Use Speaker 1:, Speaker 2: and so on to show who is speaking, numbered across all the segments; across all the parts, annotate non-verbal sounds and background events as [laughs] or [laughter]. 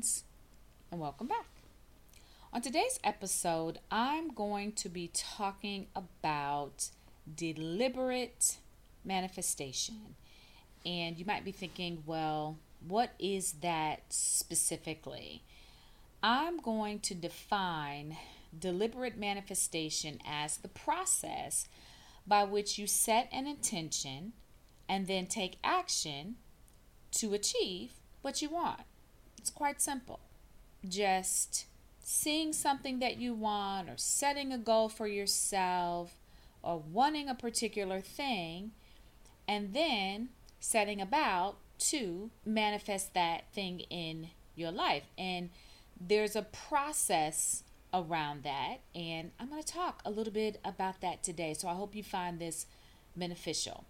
Speaker 1: friends, and welcome back. On today's episode, I'm going to be talking about deliberate manifestation. And you might be thinking, well, what is that specifically? I'm going to define deliberate manifestation as the process by which you set an intention and then take action to achieve what you want. It's quite simple. Just seeing something that you want or setting a goal for yourself or wanting a particular thing and then setting about to manifest that thing in your life. And there's a process around that, and I'm going to talk a little bit about that today. So I hope you find this beneficial.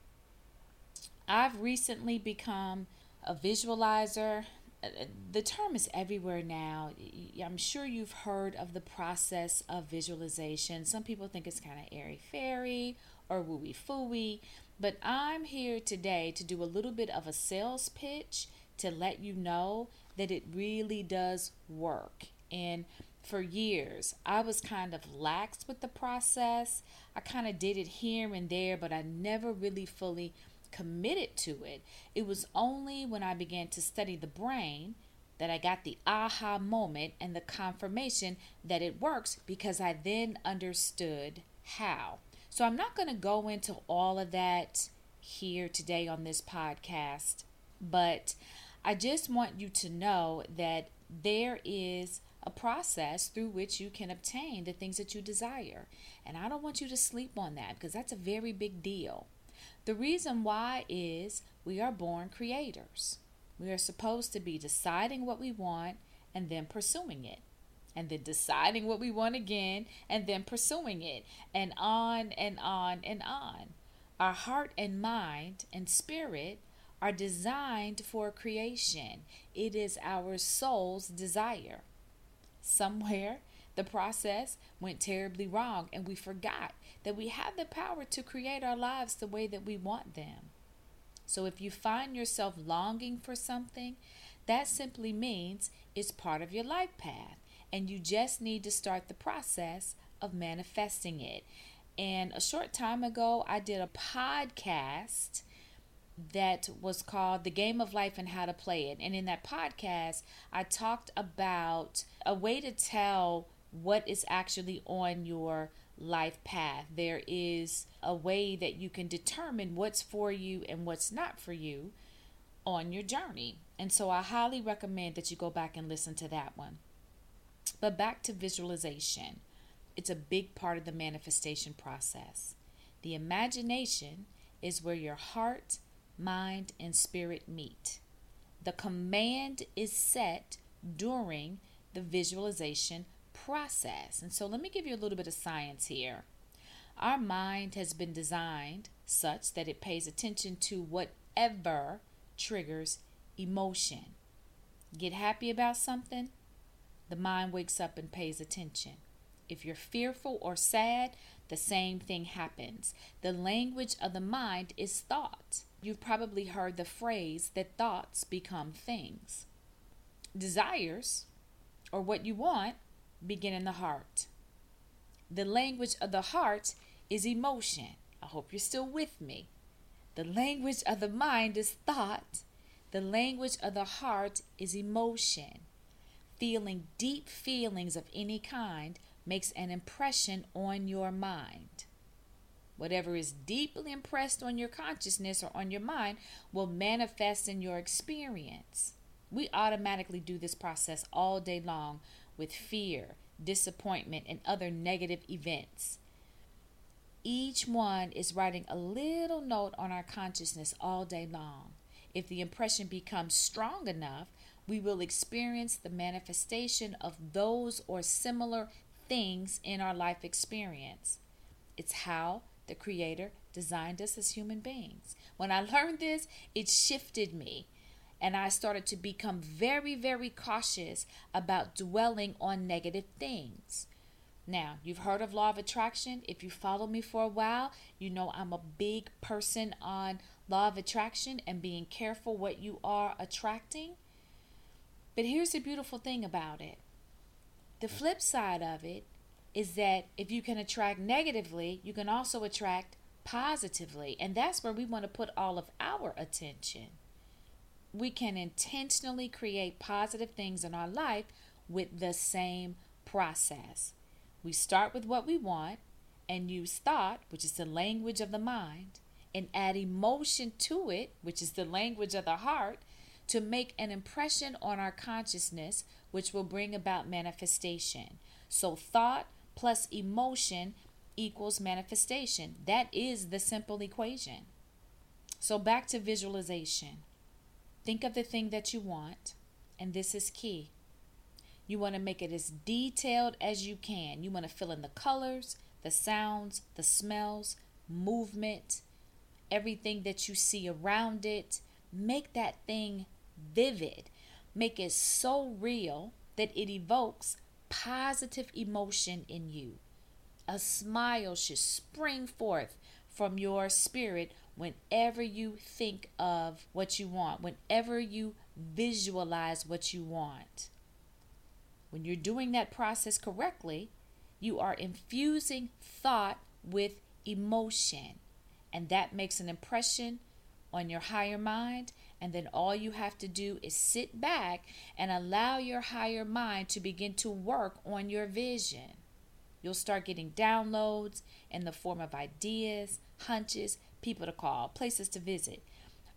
Speaker 1: I've recently become a visualizer. The term is everywhere now. I'm sure you've heard of the process of visualization. Some people think it's kind of airy fairy or wooey fooey, but I'm here today to do a little bit of a sales pitch to let you know that it really does work. And for years, I was kind of lax with the process. I kind of did it here and there, but I never really fully committed to it. It was only when I began to study the brain that I got the aha moment and the confirmation that it works because I then understood how. So I'm not going to go into all of that here today on this podcast, but I just want you to know that there is a process through which you can obtain the things that you desire. And I don't want you to sleep on that because that's a very big deal. The reason why is we are born creators. We are supposed to be deciding what we want and then pursuing it. And then deciding what we want again and then pursuing it. And on and on and on. Our heart and mind and spirit are designed for creation, it is our soul's desire. Somewhere the process went terribly wrong, and we forgot that we have the power to create our lives the way that we want them. So if you find yourself longing for something, that simply means it's part of your life path, and you just need to start the process of manifesting it. And a short time ago, I did a podcast that was called The Game of Life and How to Play It. And in that podcast, I talked about a way to tell what is actually on your life path. There is a way that you can determine what's for you and what's not for you on your journey. And so I highly recommend that you go back and listen to that one. But back to visualization, it's a big part of the manifestation process. The imagination is where your heart, mind, and spirit meet. The command is set during the visualization process. And so let me give you a little bit of science here. Our mind has been designed such that it pays attention to whatever triggers emotion. Get happy about something, the mind wakes up and pays attention. If you're fearful or sad, the same thing happens. The language of the mind is thought. You've probably heard the phrase that thoughts become things. Desires, or what you want, begin in the heart. The language of the heart is emotion. I hope you're still with me. The language of the mind is thought. The language of the heart is emotion. Feeling deep feelings of any kind makes an impression on your mind. Whatever is deeply impressed on your consciousness or on your mind will manifest in your experience. We automatically do this process all day long with fear, disappointment, and other negative events. Each one is writing a little note on our consciousness all day long. If the impression becomes strong enough, we will experience the manifestation of those or similar things in our life experience. It's how the Creator designed us as human beings. When I [laughs] learned this, it shifted me. And I started to become very, very cautious about dwelling on negative things. Now, you've heard of law of attraction. If you follow me for a while, you know I'm a big person on law of attraction and being careful what you are attracting. But here's the beautiful thing about it the flip side of it is that if you can attract negatively, you can also attract positively. And that's where we want to put all of our attention. We can intentionally create positive things in our life with the same process. We start with what we want and use thought, which is the language of the mind, and add emotion to it, which is the language of the heart, to make an impression on our consciousness, which will bring about manifestation. So, thought plus emotion equals manifestation. That is the simple equation. So, back to visualization. Think of the thing that you want, and this is key. You want to make it as detailed as you can. You want to fill in the colors, the sounds, the smells, movement, everything that you see around it. Make that thing vivid. Make it so real that it evokes positive emotion in you. A smile should spring forth from your spirit whenever you think of what you want, whenever you visualize what you want. When you're doing that process correctly, you are infusing thought with emotion, and that makes an impression on your higher mind. And then all you have to do is sit back and allow your higher mind to begin to work on your vision. You'll start getting downloads in the form of ideas, hunches, people to call, places to visit.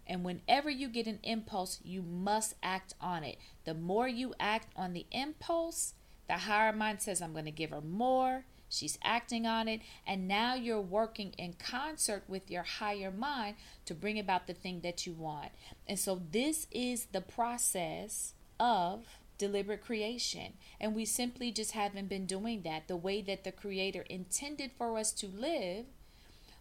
Speaker 1: And whenever you get an impulse, you must act on it. The more you act on the impulse, the higher mind says, I'm going to give her more. She's acting on it. And now you're working in concert with your higher mind to bring about the thing that you want. And so, this is the process of deliberate creation. And we simply just haven't been doing that the way that the Creator intended for us to live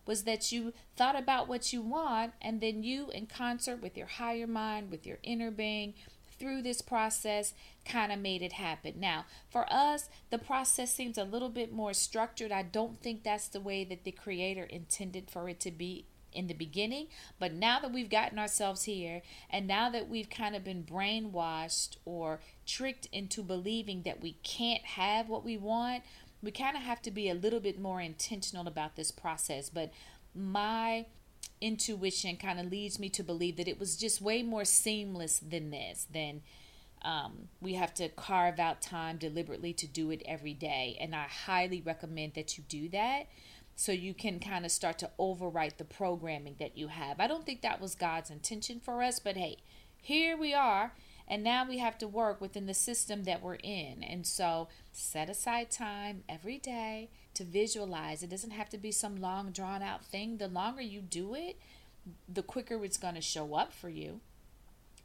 Speaker 1: was that you thought about what you want and then you in concert with your higher mind with your inner being through this process kind of made it happen. Now, for us, the process seems a little bit more structured. I don't think that's the way that the creator intended for it to be in the beginning. But now that we've gotten ourselves here, and now that we've kind of been brainwashed or tricked into believing that we can't have what we want, we kind of have to be a little bit more intentional about this process. But my intuition kind of leads me to believe that it was just way more seamless than this, than um, we have to carve out time deliberately to do it every day. And I highly recommend that you do that so you can kind of start to overwrite the programming that you have. I don't think that was God's intention for us, but hey, here we are. And now we have to work within the system that we're in. And so set aside time every day to visualize. It doesn't have to be some long, drawn out thing. The longer you do it, the quicker it's going to show up for you.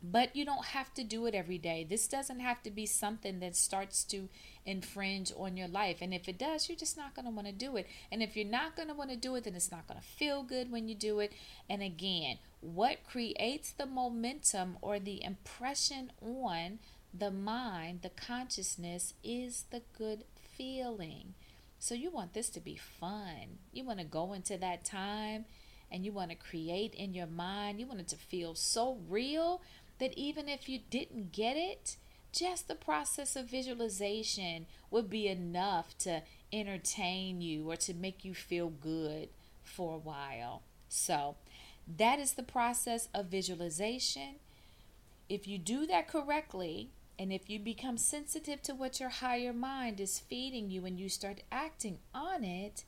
Speaker 1: But you don't have to do it every day. This doesn't have to be something that starts to infringe on your life. And if it does, you're just not going to want to do it. And if you're not going to want to do it, then it's not going to feel good when you do it. And again, what creates the momentum or the impression on the mind, the consciousness, is the good feeling. So you want this to be fun. You want to go into that time and you want to create in your mind. You want it to feel so real that even if you didn't get it, just the process of visualization would be enough to entertain you or to make you feel good for a while. So, that is the process of visualization. If you do that correctly, and if you become sensitive to what your higher mind is feeding you and you start acting on it,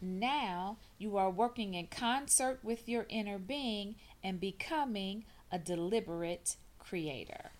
Speaker 1: now you are working in concert with your inner being and becoming a deliberate creator.